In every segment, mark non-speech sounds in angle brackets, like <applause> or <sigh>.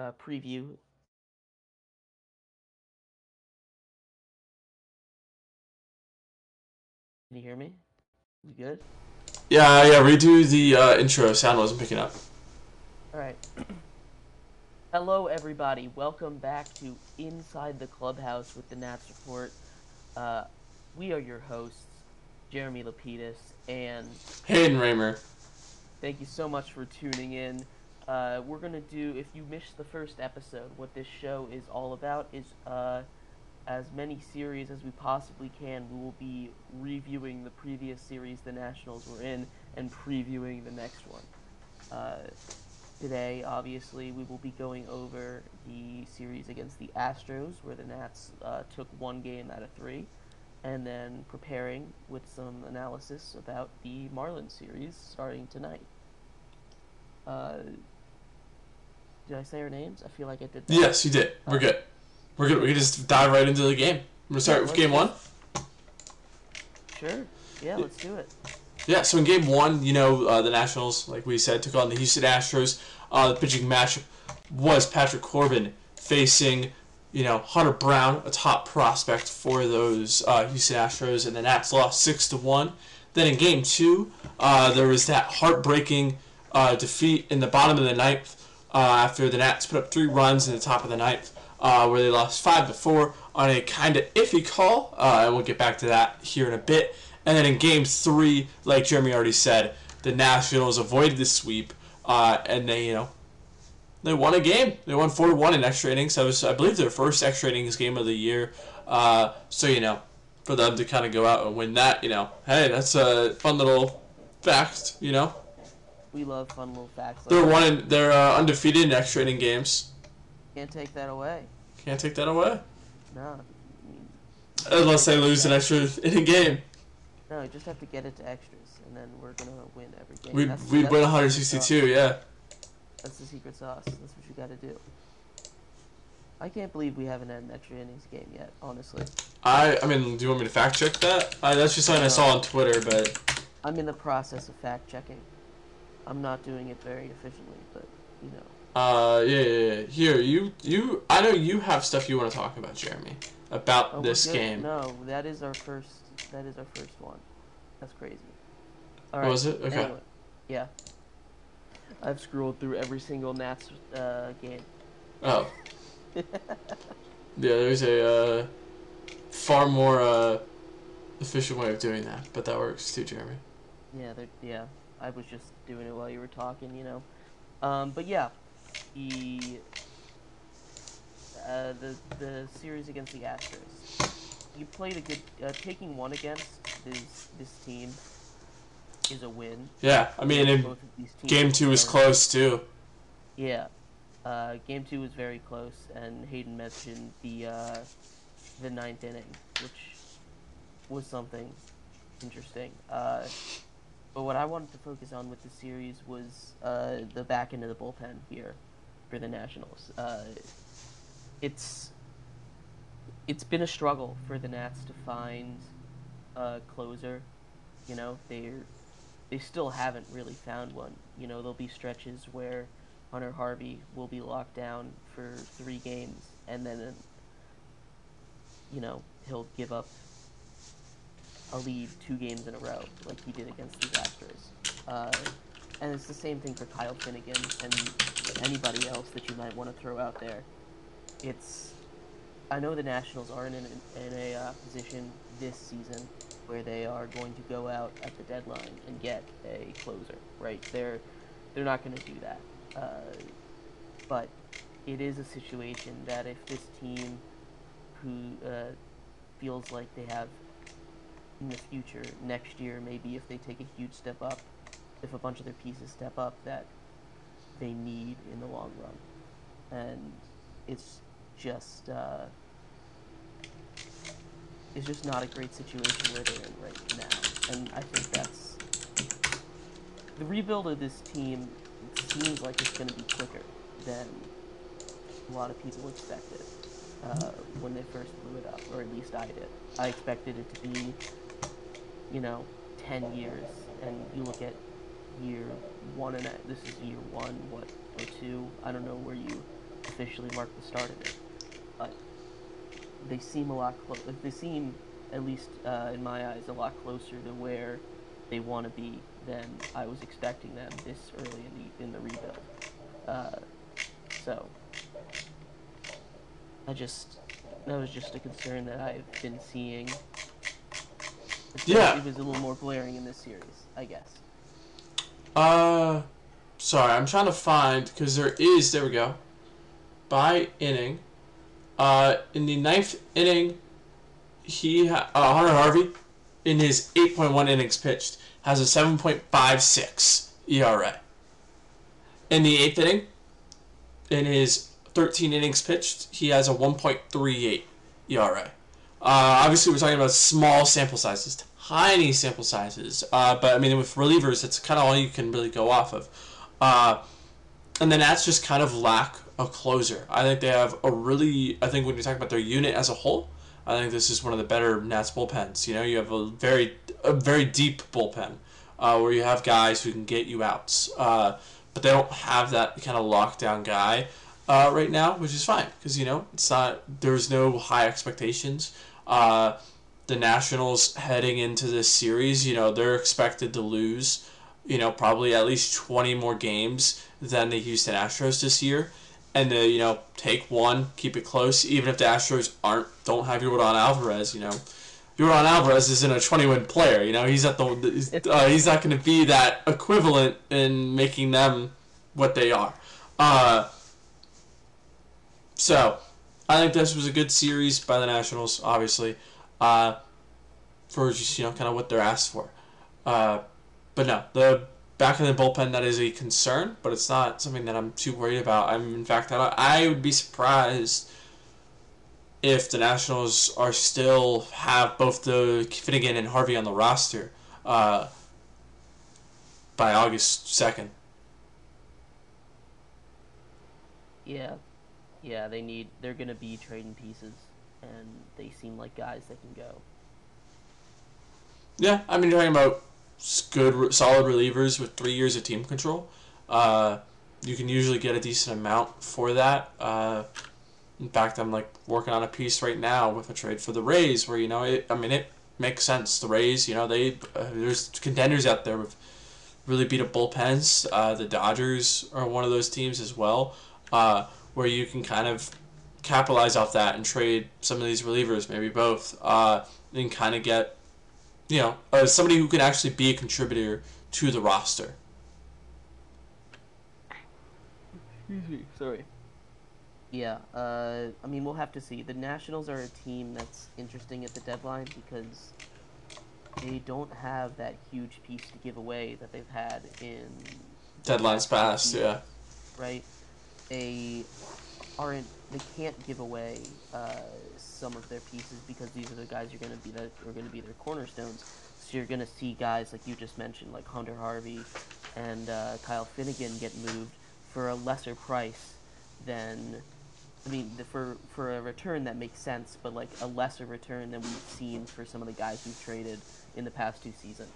uh, preview. Can you hear me? You good? Yeah, yeah. Redo the uh, intro. Sound wasn't picking up. All right. <clears throat> Hello, everybody. Welcome back to Inside the Clubhouse with the Nats Report. Uh, we are your hosts, Jeremy Lapidus, and Haden Raymer. thank you so much for tuning in. Uh, we're gonna do. If you missed the first episode, what this show is all about is uh, as many series as we possibly can. We will be reviewing the previous series the Nationals were in and previewing the next one. Uh, today, obviously, we will be going over the series against the Astros, where the Nats uh, took one game out of three, and then preparing with some analysis about the Marlins series starting tonight. Did I say our names? I feel like I did. That. Yes, you did. We're good. We're good. We can just dive right into the game. I'm gonna start Yeah, with game one. Sure. Yeah, let's do it. Yeah, so in game one, you know, uh, the Nationals, like we said, took on the Houston Astros. Uh, the pitching matchup was Patrick Corbin facing, you know, Hunter Brown, a top prospect for those uh, Houston Astros, and the Nats lost six to one. Then in game two, uh, there was that heartbreaking uh, defeat in the bottom of the ninth uh, after the Nats put up three runs in the top of the ninth, uh, where they lost five to four on a kind of iffy call, uh, and we'll get back to that here in a bit. And then in game three, like Jeremy already said, the Nationals avoided the sweep, uh, and they, you know, they won a game. They won four to one in extra innings. That was, I believe, their first extra innings game of the year. Uh, so you know, for them to kind of go out and win that, you know, hey, that's a fun little fact. You know, We love fun little facts. Like they're that. one, in, they're uh, undefeated in extra inning games. Can't take that away. Can't take that away No. Unless they lose an extra inning game. no, you just have to get it to extras, and then we're gonna win every game. We That's- we that's win 162. Yeah. That's the secret sauce. That's what you gotta do. I can't believe we haven't had an extra innings game yet. Honestly, I I mean, do you want me to fact check that? I, that's just something I saw on Twitter, but I'm in the process of fact checking. I'm not doing it very efficiently, but you know. uh, yeah, yeah, yeah. Here, you you I know you have stuff you want to talk about, Jeremy, about Oh, this game. No, that is our first. That is our first one. That's crazy. All Oh, right. is it? Okay. Anyway, yeah. I've scrolled through every single Nats uh, game. Oh. <laughs> Yeah, there's a uh, far more uh, efficient way of doing that, but that works too, Jeremy. Yeah, yeah. I was just doing it while you were talking, you know. Um, but yeah, the uh, the the series against the Astros. You played a good. Uh, taking one against this this team is a win. Yeah, I mean, in Both of these teams game two was close too. Yeah, uh, game two was very close, and Haden mentioned the uh, the ninth inning, which was something interesting. Uh, but what I wanted to focus on with the series was uh, the back end of the bullpen here for the Nationals. Uh, it's it's been a struggle for the Nats to find a closer. You know, they they still haven't really found one. You know, there'll be stretches where Hunter Harvey will be locked down for three games, and then, you know, he'll give up a lead two games in a row, like he did against the Astros. Uh, and it's the same thing for Kyle Finnegan and anybody else that you might want to throw out there. It's, I know the Nationals are in, in a uh, position this season where they are going to go out at the deadline and get a closer, right? They're they're not going to do that. Uh, but it is a situation that if this team, who uh, feels like they have in the future, next year, maybe if they take a huge step up, if a bunch of their pieces step up, that they need in the long run. And it's just, uh, it's just not a great situation where they're in right now. And I think that's the rebuild of this team seems like it's going to be quicker than a lot of people expected uh, when they first blew it up, or at least I did. I expected it to be, you know, 10 years, and you look at year one and this is year one, what, or two, I don't know where you officially mark the start of it. But they seem a lot clo- they seem at least uh, in my eyes a lot closer to where they want to be than I was expecting them this early in the in the rebuild. Uh, so I just that was just a concern that I've been seeing. Yeah. it was a little more glaring in this series, I guess. Uh, sorry, I'm trying to find because there is. There we go. By inning, uh, in the ninth inning, he ha- uh, Hunter Harvey, in his 8.1 innings pitched, has a 7.56 ERA. In the eighth inning, in his 13 innings pitched, he has a 1.38 ERA. Uh, obviously, we're talking about small sample sizes, tiny sample sizes. Uh, but I mean, with relievers, it's kind of all you can really go off of. Uh, and then that's just kind of lack a closer. I think they have a really. I think when you talk about their unit as a whole, I think this is one of the better Nats bullpens. You know, you have a very a very deep bullpen uh, where you have guys who can get you outs. Uh, but they don't have that kind of lockdown guy uh, right now, which is fine because you know it's not. There's no high expectations. Uh, the Nationals heading into this series, you know, they're expected to lose, you know, probably at least 20 more games than the Houston Astros this year. And to, you know, take one, keep it close, even if the Astros aren't, don't have Yordan Alvarez, you know. Yordan Alvarez isn't a 20 win player, you know, he's not the, uh, he's not going to be that equivalent in making them what they are. Uh, so, I think this was a good series by the Nationals, obviously, uh, for just you know kind of what they're asked for. Uh, but no, the back of the bullpen that is a concern, but it's not something that I'm too worried about. I'm in fact I, I would be surprised if the Nationals are still have both the Finnegan and Harvey on the roster uh, by August second. Yeah, yeah, they need. They're gonna be trading pieces, and they seem like guys that can go. Yeah, I mean, you're talking about good, solid relievers with three years of team control. Uh, you can usually get a decent amount for that. Uh, in fact, I'm like working on a piece right now with a trade for the Rays, where you know, it, I mean, it makes sense. The Rays, you know, they uh, there's contenders out there with really beat up bullpens. Uh, the Dodgers are one of those teams as well, uh, where you can kind of capitalize off that and trade some of these relievers, maybe both, uh, and kind of get you know, uh, somebody who can actually be a contributor to the roster. Excuse me. Sorry. Yeah, uh, I mean, we'll have to see. The Nationals are a team that's interesting at the deadline because they don't have that huge piece to give away that they've had in Deadlines past, yeah. right? They aren't. They can't give away uh, some of their pieces because these are the guys you're going to be that are going to be their cornerstones. So you're going to see guys like you just mentioned, like Hunter Harvey and uh, Kyle Finnegan, get moved for a lesser price than. I mean, the, for for a return that makes sense, but like a lesser return than we've seen for some of the guys we've traded in the past two seasons.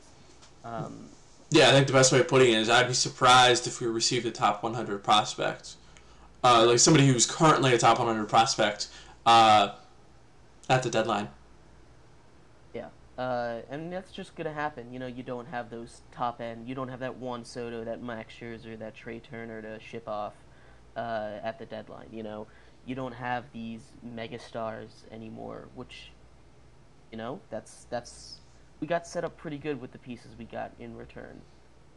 Um, Yeah, I think the best way of putting it is I'd be surprised if we received a top 100 prospect. Uh, like somebody who's currently a top 100 prospect uh, at the deadline. Yeah, uh, and that's just gonna happen. You know, you don't have those top end. You don't have that Juan Soto, that Max Scherzer, that Trea Turner to ship off uh, at the deadline. You know, you don't have these megastars anymore. Which, you know, that's that's we got set up pretty good with the pieces we got in return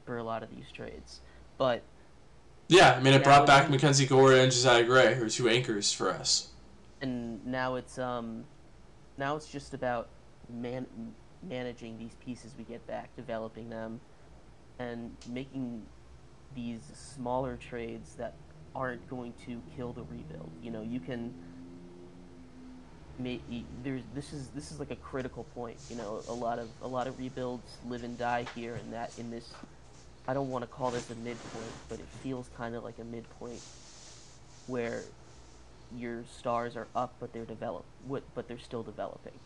for a lot of these trades. But Yeah, I mean, it brought back Mackenzie Gore and Josiah Gray, who are two anchors for us. and now it's um now it's just about man managing these pieces we get back developing them and making these smaller trades that aren't going to kill the rebuild you know you can make there's this is this is like a critical point you know a lot of a lot of rebuilds live and die here and that in this i don't want to call this a midpoint but it feels kind of like a midpoint where your stars are up, but they're develop, but they're still developing.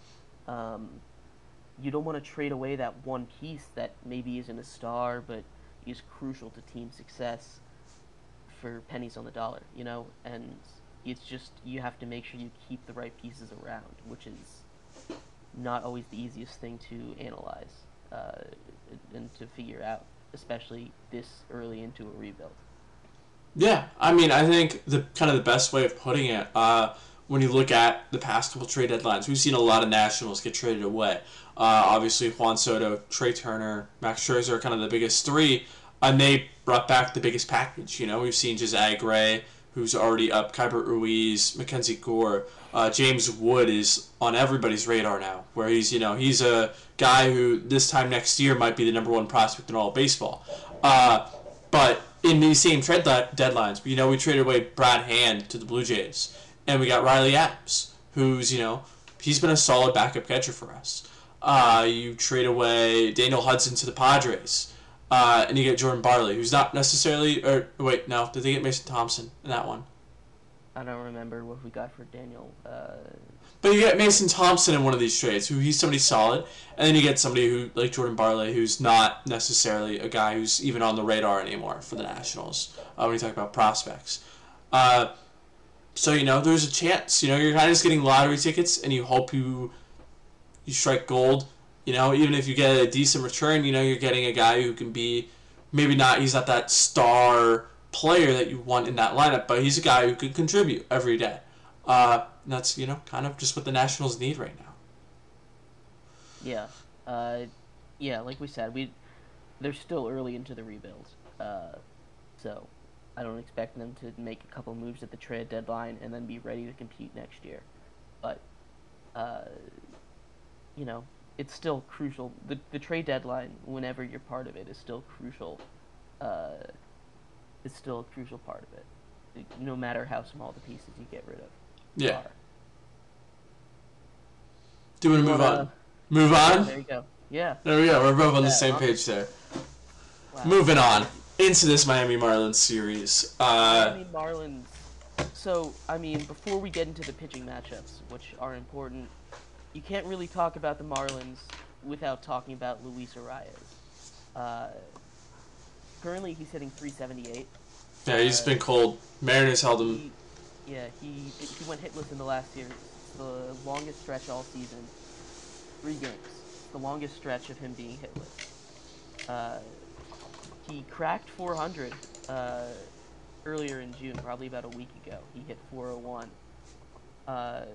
Um, you don't want to trade away that one piece that maybe isn't a star, but is crucial to team success for pennies on the dollar, you know. And It's just you have to make sure you keep the right pieces around, which is not always the easiest thing to analyze uh, and to figure out, especially this early into a rebuild. Yeah, I mean, I think the kind of the best way of putting it, uh, when you look at the past couple trade deadlines, we've seen a lot of nationals get traded away. Uh, obviously, Juan Soto, Trea Turner, Max Scherzer are kind of the biggest three, and they brought back the biggest package. You know, we've seen Josiah Gray, who's already up, Keibert Ruiz, Mackenzie Gore, uh, James Wood is on everybody's radar now. Where he's, you know, he's a guy who this time next year might be the number one prospect in all of baseball. Uh, but in these same trade deadlines, you know, we traded away Brad Hand to the Blue Jays, and we got Riley Adams, who's, you know, he's been a solid backup catcher for us. Uh, you trade away Daniel Hudson to the Padres, uh, and you get Jordy Barley, who's not necessarily. Or wait, no, did they get Mason Thompson in that one? I don't remember what we got for Daniel. Uh... But you get Mason Thompson in one of these trades, who he's somebody solid, and then you get somebody who like Jordy Barley, who's not necessarily a guy who's even on the radar anymore for the Nationals. Uh, when you talk about prospects, uh, so you know there's a chance. You know you're kind of just getting lottery tickets, and you hope you you strike gold. You know even if you get a decent return, you know you're getting a guy who can be maybe not he's not that star player that you want in that lineup, but he's a guy who can contribute every day. Uh, that's you know kind of just what the Nationals need right now. Yeah, uh, yeah. Like we said, we they're still early into the rebuild, uh, so I don't expect them to make a couple moves at the trade deadline and then be ready to compete next year. But uh, you know, it's still crucial. The the trade deadline, whenever you're part of it, is still crucial. Is still a crucial part of it, no matter how small the pieces you get rid of. Yeah. Are. Do you want to move on? Move on. There you go. Yeah. There we go. We're both on the same page there. Wow. Moving on into this Miami Marlins series. Uh, Miami Marlins. So, I mean, before we get into the pitching matchups, which are important, you can't really talk about the Marlins without talking about Luis Arraez. Uh, currently, he's hitting 378. Yeah, he's uh, been cold. Mariners held him. He, yeah, he he went hitless in the last year. The longest stretch all season. Three games. The longest stretch of him being hitless. Uh, he cracked 400 uh, earlier in June, probably about a week ago. He hit 401. Uh,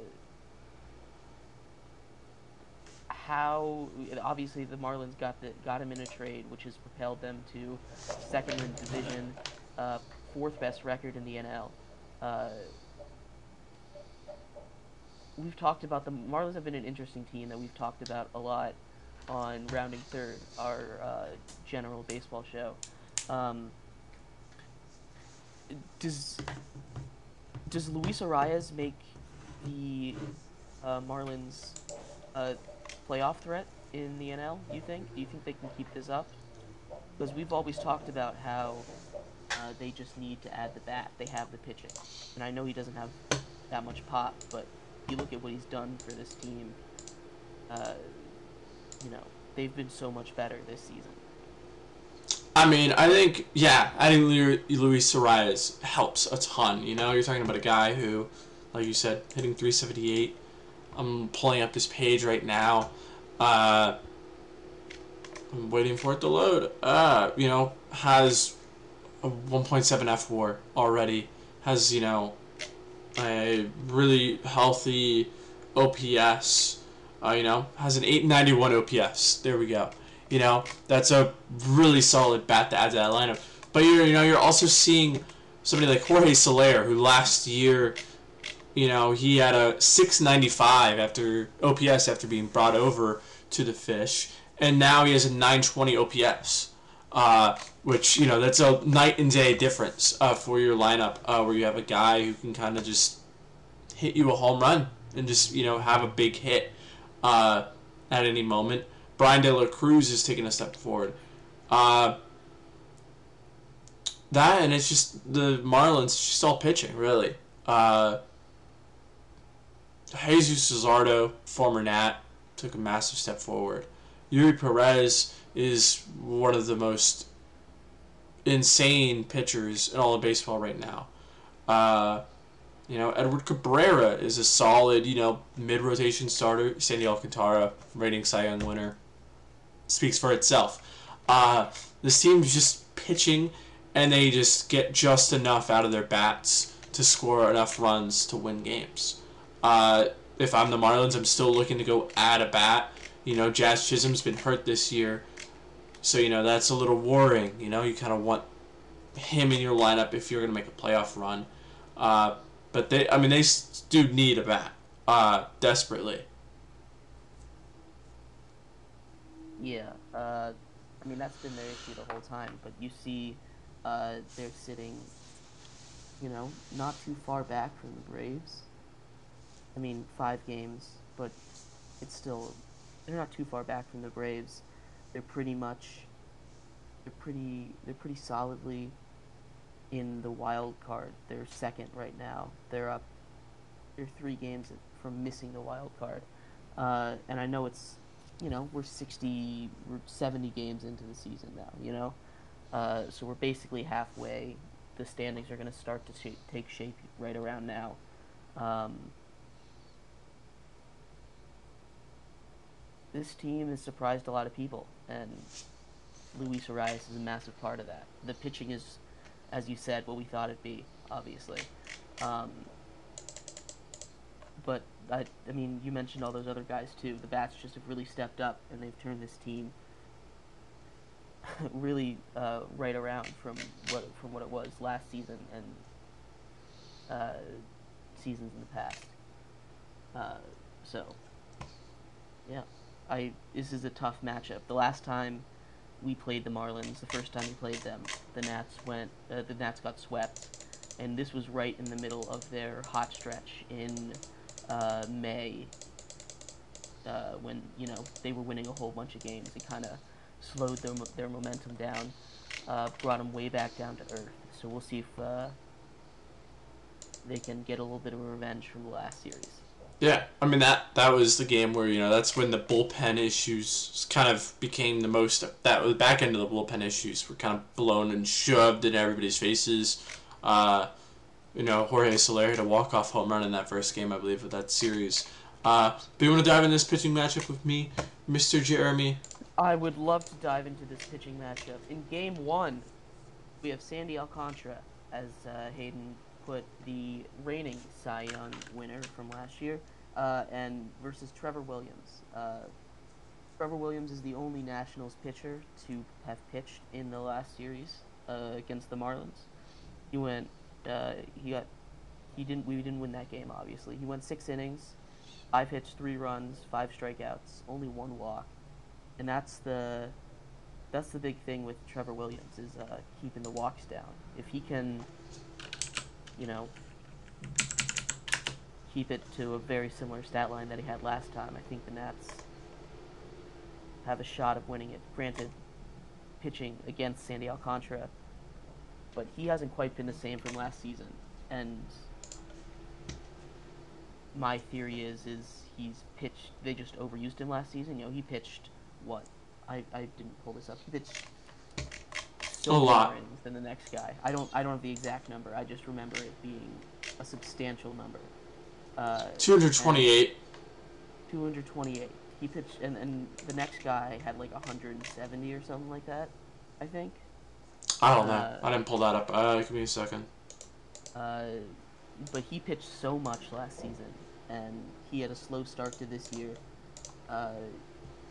how obviously the Marlins got the got him in a trade, which has propelled them to second in division, uh, fourth best record in the NL. Uh, we've talked about the Marlins have been an interesting team that we've talked about a lot on Rounding Third, our uh, general baseball show. Um, does does Luis Arraez make the uh, Marlins uh, playoff threat in the NL? You think? Do you think they can keep this up? Because we've always talked about how uh, they just need to add the bat. They have the pitching, and I know he doesn't have that much pop, but you look at what he's done for this team. Uh, you know, they've been so much better this season. I mean, I think yeah, adding Luis Arraez helps a ton. You know, you're talking about a guy who, like you said, hitting 378. I'm pulling up this page right now. Uh, I'm waiting for it to load. Uh, you know, has a 1.7 fWAR already. Has you know a really healthy OPS. Uh, you know, has an 891 OPS. There we go. You know, that's a really solid bat to add to that lineup. But you're, you know, you're also seeing somebody like Jorge Soler, who last year, you know, he had a 695 after OPS after being brought over to the Fish, and now he has a 920 OPS. Uh, which you know that's a night and day difference uh, for your lineup, uh, where you have a guy who can kind of just hit you a home run and just you know have a big hit uh, at any moment. Bryan De La Cruz is taking a step forward. Uh, that and it's just the Marlins just all pitching really. Uh, Jesus Luzardo, former Nat, took a massive step forward. Eury Perez is one of the most insane pitchers in all of baseball right now. Uh, You know, Edward Cabrera is a solid, you know, mid rotation starter. Sandy Alcantara, reigning Cy Young winner, speaks for itself. Uh, this team's just pitching, and they just get just enough out of their bats to score enough runs to win games. Uh, if I'm the Marlins, I'm still looking to go add a bat. You know, Jazz Chisholm's been hurt this year, so you know that's a little worrying. You know, you kind of want him in your lineup if you're going to make a playoff run. Uh, but they, I mean, they do need a bat uh, desperately. Yeah, uh, I mean that's been their issue the whole time. But you see, uh, they're sitting, you know, not too far back from the Braves. I mean, five games, but it's still they're not too far back from the Braves. They're pretty much they're pretty they're pretty solidly in the wild card. They're second right now. They're up. They're three games from missing the wild card, uh, and I know it's you know we're 60 we're 70 games into the season now. You know, uh, so we're basically halfway. The standings are going to start to sh- take shape right around now. Um, this team has surprised a lot of people, and Luis Arraez is a massive part of that. The pitching is, as you said, what we thought it'd be, obviously. Um, but I, I mean, you mentioned all those other guys too. The bats just have really stepped up, and they've turned this team <laughs> really uh, right around from what from what it was last season and uh, seasons in the past. Uh, so, yeah. I this is a tough matchup. The last time we played the Marlins, the first time we played them, the Nats went uh, the Nats got swept, and this was right in the middle of their hot stretch in uh, May. Uh, when you know they were winning a whole bunch of games, it kind of slowed their their momentum down, uh, brought them way back down to earth. So we'll see if uh, they can get a little bit of revenge from the last series. Yeah, I mean that that was the game where you know that's when the bullpen issues kind of became the most. That was back end of the bullpen issues were kind of blown and shoved in everybody's faces. Uh, you know, Jorge Soler had a walk off home run in that first game, I believe, of that series. Uh, you want to dive into this pitching matchup with me, Mr. Jeremy? I would love to dive into this pitching matchup. In game one, we have Sandy Alcantara as uh, Haden put the reigning Cy Young winner from last year, uh, and versus Trevor Williams. Uh, Trevor Williams is the only Nationals pitcher to have pitched in the last series uh, against the Marlins. He went, uh, he got, he didn't, we didn't win that game obviously. He went six innings, five hits, three runs, five strikeouts, only one walk, and that's the, that's the big thing with Trevor Williams is uh, keeping the walks down. If he can you know, keep it to a very similar stat line that he had last time, I think the Nats have a shot of winning it. Granted, pitching against Sandy Alcantara, but he hasn't quite been the same from last season. And my theory is is he's pitched. They just overused him last season. You know, he pitched what? I I didn't pull this up. He pitched a lot innings than the next guy. I don't I don't have the exact number. I just remember it being a substantial number. Uh, 228. 228. He pitched, and, and the next guy had like 170 or something like that, I think. I don't know. Uh, I didn't pull that up. Uh, give me a second. Uh, but he pitched so much last season, and he had a slow start to this year. Uh,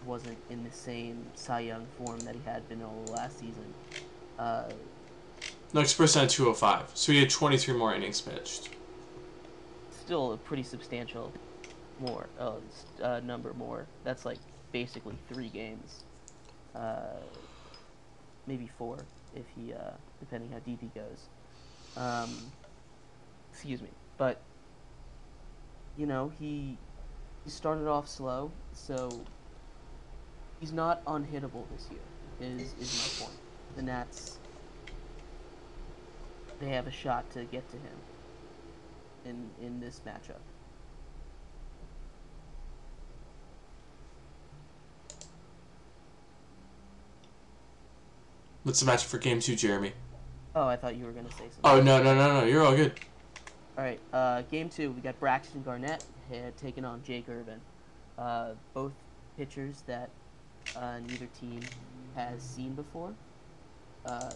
wasn't in the same Cy Young form that he had been all last season. Uh, no, express on 205. So he had 23 more innings pitched. Still a pretty substantial more uh, uh, number more. That's like basically three games. Uh, maybe four if he, uh, depending how deep he goes. Um, excuse me. But, you know, he, he started off slow, so he's not unhittable this year, is, is my point the Nats they have a shot to get to him in in this matchup. What's the matchup for game two, Jeremy? Oh, I thought you were gonna say something. Oh no no no no! You're all good. All right, uh, game two, we got Braxton Garrett taking on Jake Irvin. Uh, both pitchers that uh, neither team has seen before. Uh,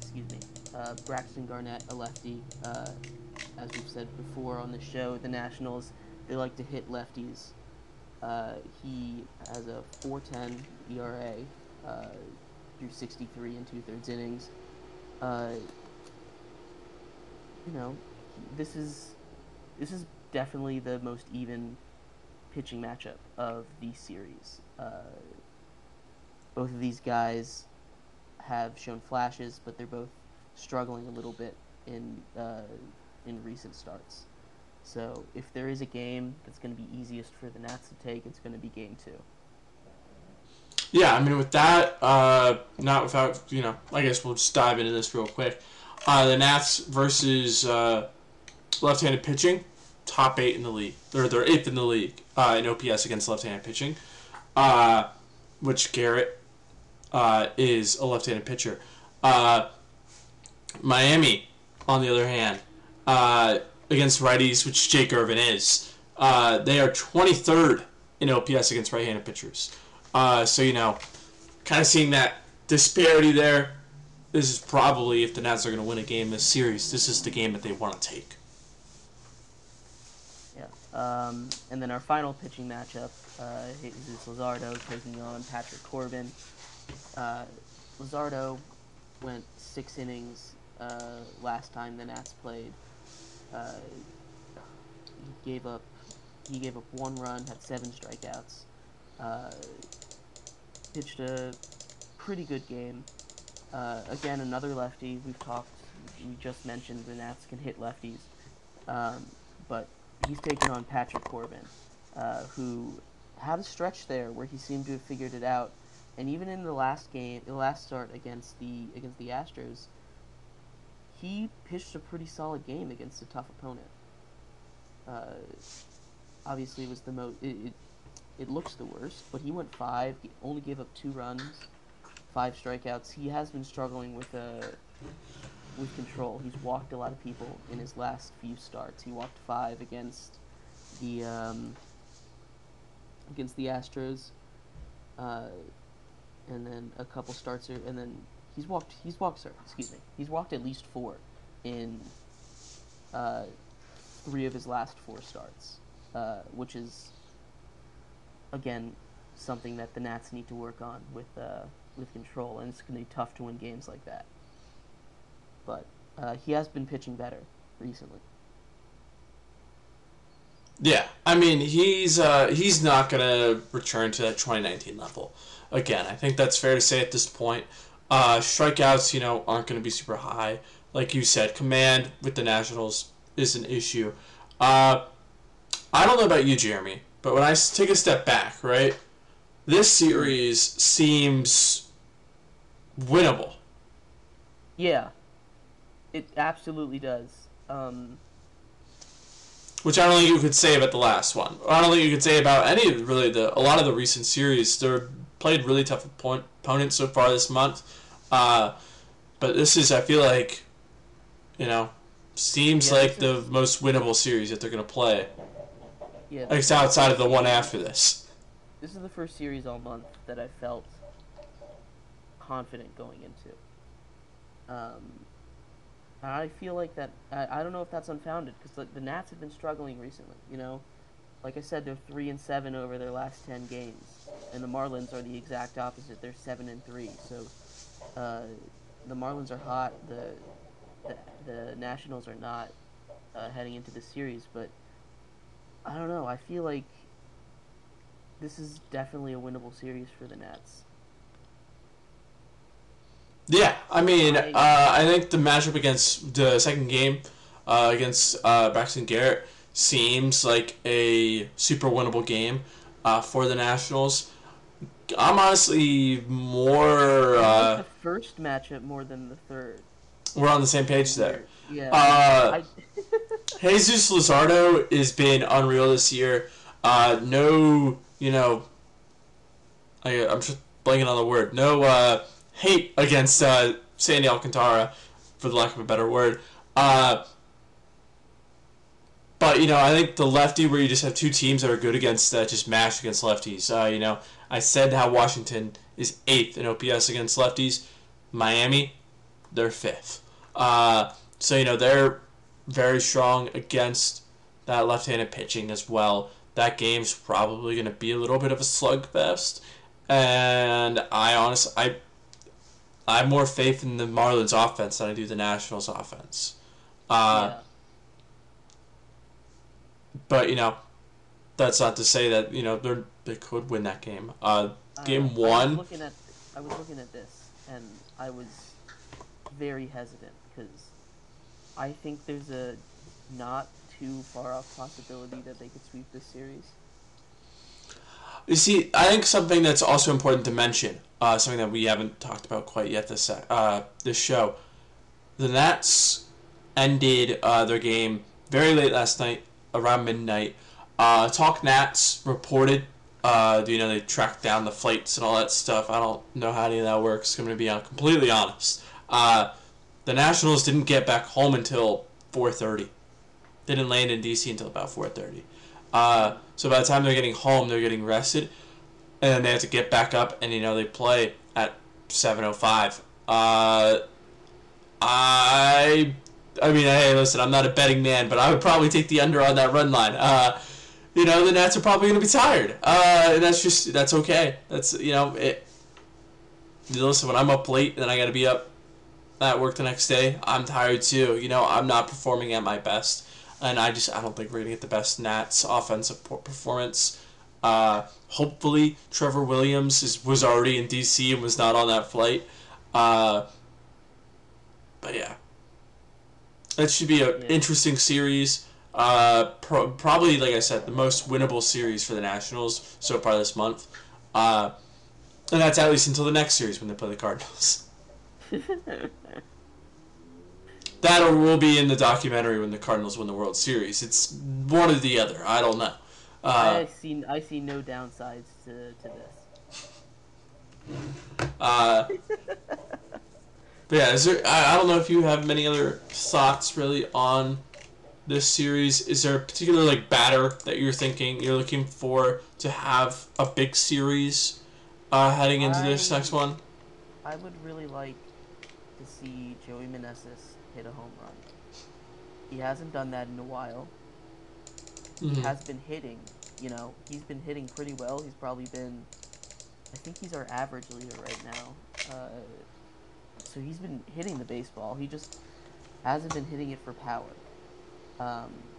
excuse me. Uh, Braxton Garrett, a lefty. Uh, as we've said before on the show, the Nationals, they like to hit lefties. Uh, he has a 4.10 ERA uh, through 63 and two thirds innings. You know, this is this is definitely the most even pitching matchup of the series. Both of these guys have shown flashes, but they're both struggling a little bit in uh, in recent starts. So if there is a game that's going to be easiest for the Nats to take, it's going to be game two. Yeah, I mean, with that, uh, not without, you know, I guess we'll just dive into this real quick. Uh, the Nats versus uh, left-handed pitching, top eight in the league. They're they're eighth in the league uh, in OPS against left-handed pitching, uh, which Garrett uh, is a left-handed pitcher. Uh, Miami, on the other hand, uh, against righties, which Jake Irvin is, uh, they are 23rd in OPS against right-handed pitchers. Uh, so you know, kind of seeing that disparity there. This is probably if the Nats are going to win a game this series, this is the game that they want to take. Yeah. Um, and then our final pitching matchup, uh, Jesus Luzardo taking on Patrick Corbin. Uh, went six innings uh, last time the Nats played. Uh, he gave up he gave up one run, had seven strikeouts. Uh, pitched a pretty good game. Uh, again, another lefty. We've talked. We just mentioned the Nats can hit lefties, um, but he's taken on Patrick Corbin, uh, who had a stretch there where he seemed to have figured it out, and even in the last game, the last start against the against the Astros, he pitched a pretty solid game against a tough opponent. Uh, obviously, was the most. It, it, it looks the worst, but he went five. He only gave up two runs, five strikeouts. He has been struggling with uh, with control. He's walked a lot of people in his last few starts. He walked five against the um, against the Astros, uh, and then a couple starts, and then he's walked. He's walked. Sorry, excuse me. He's walked at least four in uh, three of his last four starts, uh, which is again something that the Nats need to work on with uh, with control, and it's going to be tough to win games like that. But uh, he has been pitching better recently. Yeah, I mean he's uh, he's not gonna return to that 2019 level again. I think that's fair to say at this point. Uh, strikeouts, you know, aren't to be super high. Like you said, command with the Nationals is an issue. Uh, I don't know about you, Jeremy, but when I take a step back, right, this series seems winnable. Yeah, it absolutely does. Um, which I don't think you could say about the last one. I don't think you could say about any of really the a lot of the recent series. They're played really tough opponents so far this month. Uh, but this is, I feel like, you know, seems Yeah, like the most winnable series that they're going to play. yeah, Like, it's outside of the one after this. this is the first series all month that I felt confident going into. Um, I feel like that. I, I don't know if that's unfounded because the, the Nats have been struggling recently. You know, like I said, they're three and seven over their last ten games, and the Marlins are the exact opposite. They're seven and three. So uh, the Marlins are hot. The the, the Nationals are not uh, heading into the series, but I don't know. I feel like this is definitely a winnable series for the Nats. Yeah, I mean, I- uh, I think the matchup against the second game uh, against uh, Braxton Garrett seems like a super winnable game uh, for the Nationals. I'm honestly more. I like Uh, the first matchup more than the third. we're on the same page there. Yeah. Uh, I, <laughs> Jesus Luzardo has been unreal this year. Uh, no, you know, I, I'm just blanking on the word. No uh, hate against uh, Sandy Alcantara, for the lack of a better word. Uh, But you know, I think the lefty where you just have two teams that are good against that just mash against lefties. Uh, you know, I said how Washington is eighth in OPS against lefties. Miami, they're fifth. Uh, so you know they're very strong against that left-handed pitching as well. That game's probably going to be a little bit of a slugfest, and I honestly I I have more faith in the Marlins offense than I do the Nationals offense. Uh, yeah. But you know, that's not to say that you know they they could win that game. Uh, game Uh, I one. was looking at I was looking at this and I was very hesitant because I think there's a not too far off possibility that they could sweep this series. You see, I think something that's also important to mention, uh, something that we haven't talked about quite yet this uh, this show, the Nats ended uh, their game very late last night, around midnight. Uh, Talk Nats reported, uh, you know, they tracked down the flights and all that stuff. I don't know how any of that works. I'm going to be completely honest. Uh, the Nationals didn't get back home until 4:30. They didn't land in DC until about 4:30. Uh, so by the time they're getting home, they're getting rested, and then they have to get back up, and you know they play at 7:05. Uh, I, I mean, hey, listen, I'm not a betting man, but I would probably take the under on that run line. Uh, you know, the Nats are probably going to be tired, uh, and that's just that's okay. That's you know it. Listen, when I'm up late then I got to be up at work the next day, I'm tired too. You know, I'm not performing at my best and I just I don't think we're gonna get the best Nats offensive performance. Uh, hopefully, Trevor Williams is, was already in DC and was not on that flight. Uh, but yeah, it should be an Yeah. interesting series. Uh, pro- probably, like I said, the most winnable series for the Nationals so far this month. Uh, and that's at least until the next series when they play the Cardinals. <laughs> That or will be in the documentary when the Cardinals win the World Series. It's one or the other. I don't know. Uh, I see I see no downsides to, to this. uh, but yeah, is there? I, I don't know if you have many other thoughts really on this series. Is there a particular like batter that you're thinking you're looking for to have a big series uh, heading into this next one? I would really like to see Joey Meneses hit a home run. He hasn't done that in a while. He Mhm. has been hitting, you know, he's been hitting pretty well. He's probably been, I think he's our average leader right now. Uh, so he's been hitting the baseball. He just hasn't been hitting it for power. Um,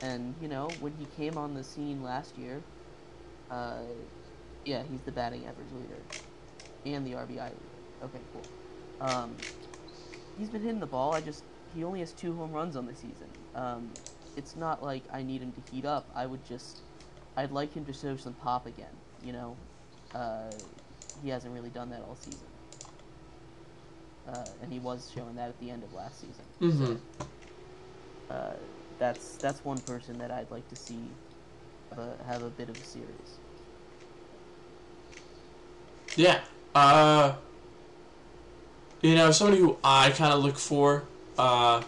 and, you know, when he came on the scene last year, uh, yeah, he's the batting average leader and the RBI leader. Okay, cool. Um, he's been hitting the ball. I just he only has two home runs on the season. Um, it's not like I need him to heat up. I would just I'd like him to show some pop again. You know, uh, he hasn't really done that all season, uh, and he was showing that at the end of last season. Mhm. So, uh, that's that's one person that I'd like to see have a, have a bit of a series. Yeah. Uh, you know, somebody who I kind of look for, uh,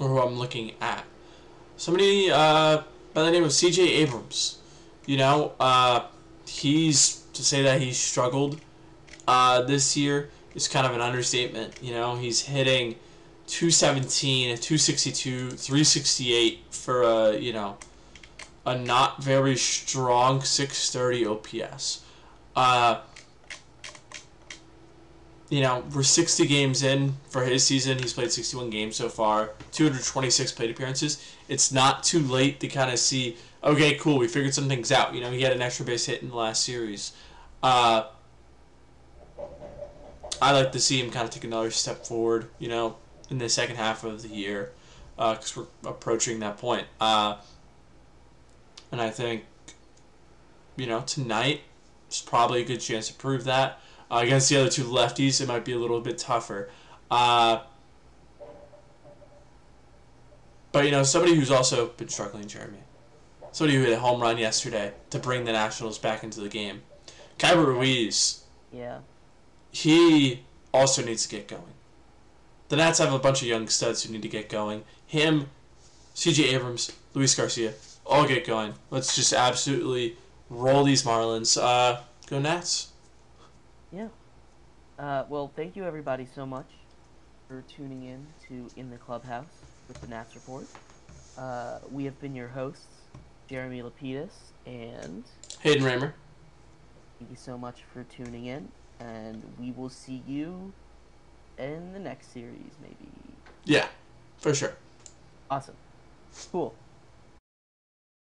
or who I'm looking at, somebody uh, by the name of C.J. Abrams. You know, uh, he's to say that he struggled uh, this year is kind of an understatement. You know, he's hitting 217, 262, 368 for a you know a not very strong 630 OPS. Uh, you know, we're 60 games in for his season. He's played 61 games so far, 226 plate appearances. It's not too late to kind of see, okay, cool, we figured some things out. You know, he had an extra base hit in the last series. Uh, I like to see him kind of take another step forward, you know, in the second half of the year, because we're approaching that point. Uh, and I think, you know, tonight is probably a good chance to prove that. Uh, against the other two lefties, it might be a little bit tougher. Uh, but, you know, somebody who's also been struggling, Jeremy. Somebody who hit a home run yesterday to bring the Nationals back into the game. Keibert Ruiz, Yeah. he also needs to get going. The Nats have a bunch of young studs who need to get going. Him, C.J. Abrams, Luis Garcia, all get going. Let's just absolutely roll these Marlins. Uh, go Nats. Yeah. Uh, well, thank you everybody so much for tuning in to In the Clubhouse with the Nats Report. Uh, we have been your hosts, Jeremy Lapidus, and Haden Raymer. thank you so much for tuning in. And we will see you in the next series, maybe. Yeah, for sure. Awesome. Cool.